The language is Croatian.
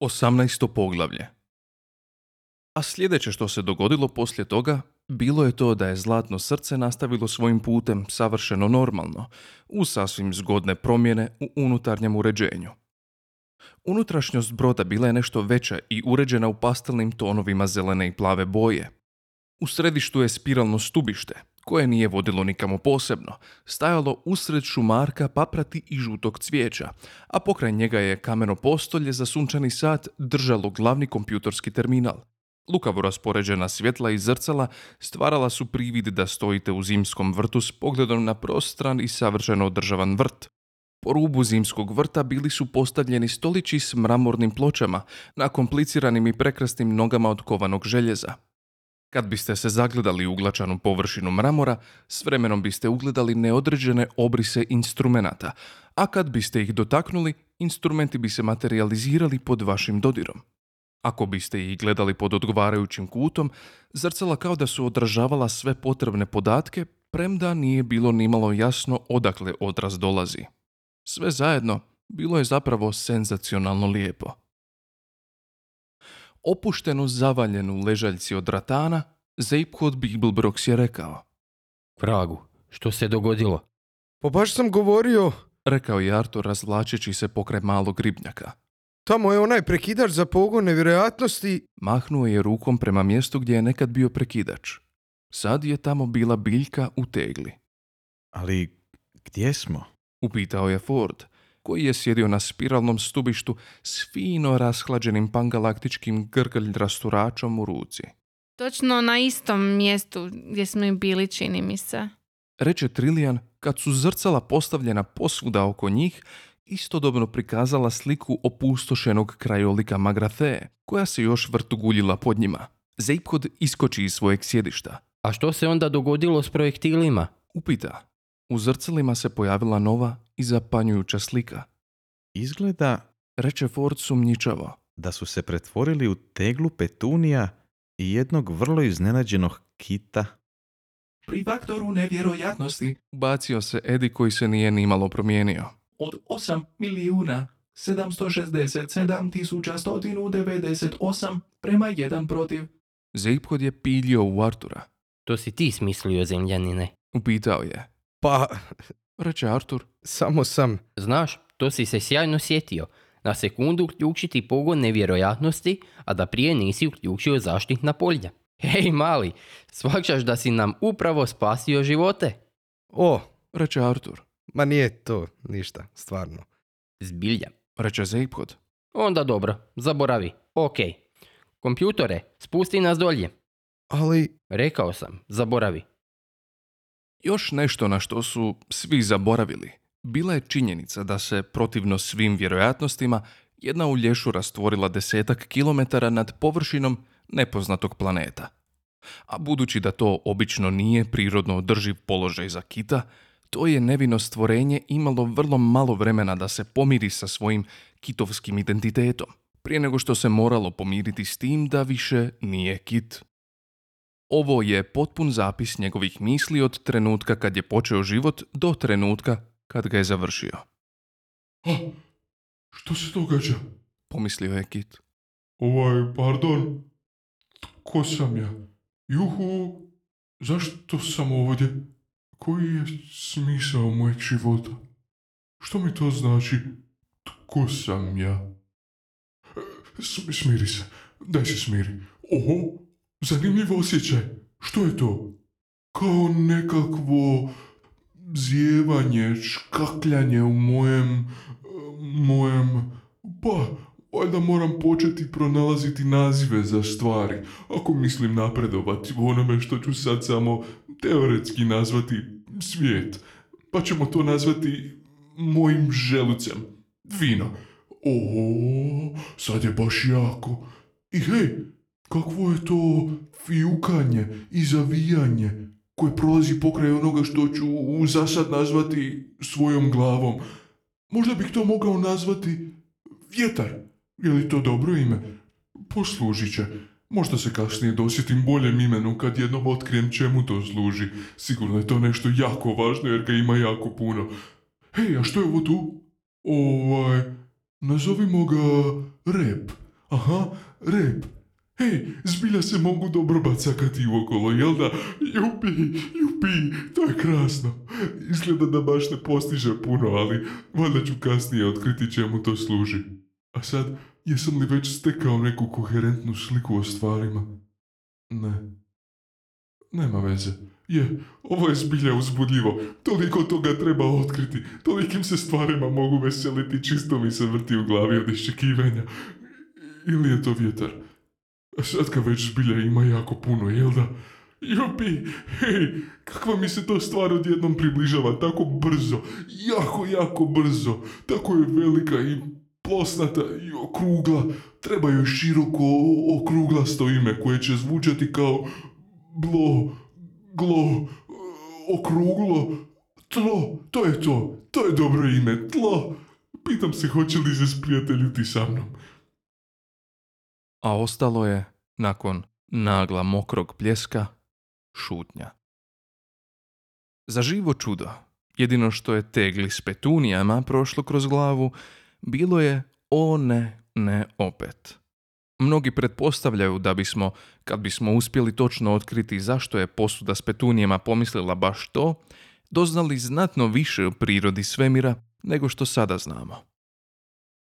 18. poglavlje A sljedeće što se dogodilo poslije toga, bilo je to da je zlatno srce nastavilo svojim putem savršeno normalno, uz sasvim zgodne promjene u unutarnjem uređenju. Unutrašnjost broda bila je nešto veća i uređena u pastelnim tonovima zelene i plave boje. U središtu je spiralno stubište, koje nije vodilo nikamo posebno, stajalo usred šumarka paprati i žutog cvijeća, a pokraj njega je kameno postolje za sunčani sat držalo glavni kompjutorski terminal. Lukavo raspoređena svjetla i zrcala stvarala su privid da stojite u zimskom vrtu s pogledom na prostran i savršeno održavan vrt. Po rubu zimskog vrta bili su postavljeni stolići s mramornim pločama na kompliciranim i prekrasnim nogama od kovanog željeza. Kad biste se zagledali u uglačanu površinu mramora, s vremenom biste ugledali neodređene obrise instrumenata, a kad biste ih dotaknuli, instrumenti bi se materializirali pod vašim dodirom. Ako biste ih gledali pod odgovarajućim kutom, zrcala kao da su odražavala sve potrebne podatke, premda nije bilo nimalo jasno odakle odraz dolazi. Sve zajedno bilo je zapravo senzacionalno lijepo. Opuštenu zavaljenu ležaljci od ratana, Zeiphod Bibelbrox je rekao. Vragu, što se dogodilo? Pa baš sam govorio, Rekao je Artur razvlačeći se pokraj malog ribnjaka. tamo je onaj prekidač za pogon nevjerojatnosti. Mahnuo je rukom prema mjestu gdje je nekad bio prekidač. Sad je tamo bila biljka u tegli. Ali gdje smo? Upitao je Ford, koji je sjedio na spiralnom stubištu s fino rashlađenim pangalaktičkim grglj rasturačom u ruci. Točno na istom mjestu gdje smo i bili, čini mi se. Reče Trilijan kad su zrcala postavljena posvuda oko njih, istodobno prikazala sliku opustošenog krajolika Magrathe, koja se još vrtuguljila pod njima. Zeiphod iskoči iz svojeg sjedišta. A što se onda dogodilo s projektilima? Upita. U zrcalima se pojavila nova i zapanjujuća slika. Izgleda Reče Ford sumnjičavo. da su se pretvorili u teglu petunija i jednog vrlo iznenađenog kita. Pri faktoru nevjerojatnosti bacio se Edi koji se nije nimalo promijenio. od 8 milijuna 767 tisuća 198 prema 1 protiv. Zeiphod je piljio u Artura. To si ti smislio, zemljanine. Upitao je. Pa, Reče Artur. samo sam. Znaš, to si se sjajno sjetio. Na sekundu uključiti pogon nevjerojatnosti, a da prije nisi uključio zaštitna polja. Hej, mali, shvaćaš da si nam upravo spasio živote? O, Reče Artur. ma nije to ništa, stvarno. Zbilja. Reče Zeiphod. Onda dobro, zaboravi. Ok. Kompjutore, spusti nas dolje. Ali, Rekao sam, zaboravi. Još nešto na što su svi zaboravili. Bila je činjenica da se, protivno svim vjerojatnostima, jedna u lješu rastvorila desetak kilometara nad površinom nepoznatog planeta. A budući da to obično nije prirodno održiv položaj za kita, to je nevino stvorenje imalo vrlo malo vremena da se pomiri sa svojim kitovskim identitetom, prije nego što se moralo pomiriti s tim da više nije kit. Ovo je potpun zapis njegovih misli od trenutka kad je počeo život do trenutka kad ga je završio. A, što se događa? Pomislio je Kit. Ovaj, pardon. Tko sam ja? Juhu, zašto sam ovdje? Koji je smisao mojeg života? Što mi to znači? Tko sam ja? E, s- Smiri se. Daj se smiri. Oho, zanimljiv osjećaj. Što je to? Kao nekakvo zjevanje, škakljanje u mojem, mojem, pa, valjda moram početi pronalaziti nazive za stvari, ako mislim napredovati u onome što ću sad samo teoretski nazvati svijet. Pa ćemo to nazvati mojim želucem. Vino. O, sad je baš jako. I hej, kakvo je to fijukanje i zavijanje koje prolazi pokraj onoga što ću za sad nazvati svojom glavom. Možda bih to mogao nazvati vjetar. Je li to dobro ime? Poslužit će. Možda se kasnije dosjetim boljem imenu kad jednom otkrijem čemu to služi. Sigurno je to nešto jako važno jer ga ima jako puno. Hej, a što je ovo tu? Ovaj, nazovimo ga rep. Aha, rep. Hej, zbilja se mogu dobro bacakati okolo, jel da? Jupi, jupi, to je krasno. Izgleda da baš ne postiže puno, ali valjda ću kasnije otkriti čemu to služi. A sad, jesam li već stekao neku koherentnu sliku o stvarima? Ne. Nema veze. Je, ovo je zbilja uzbudljivo. Toliko toga treba otkriti. Tolikim se stvarima mogu veseliti. Čisto mi se vrti u glavi od iščekivanja. Ili je to vjetar? Sad kad već zbilja ima jako puno, jel da? Jupi, hej, kakva mi se to stvar odjednom približava tako brzo, jako, jako brzo, tako je velika i plosnata i okrugla, treba joj široko okruglasto ime koje će zvučati kao blo, glo, okruglo, tlo, to je to, to je dobro ime, tlo. Pitam se hoće li se sprijateljiti sa mnom. A ostalo je, nakon nagla mokrog pljeska, šutnja. Za živo čudo, jedino što je tegli s petunijama prošlo kroz glavu, bilo je o ne, ne opet. Mnogi pretpostavljaju da bismo, kad bismo uspjeli točno otkriti zašto je posuda s petunijama pomislila baš to, doznali znatno više o prirodi svemira nego što sada znamo.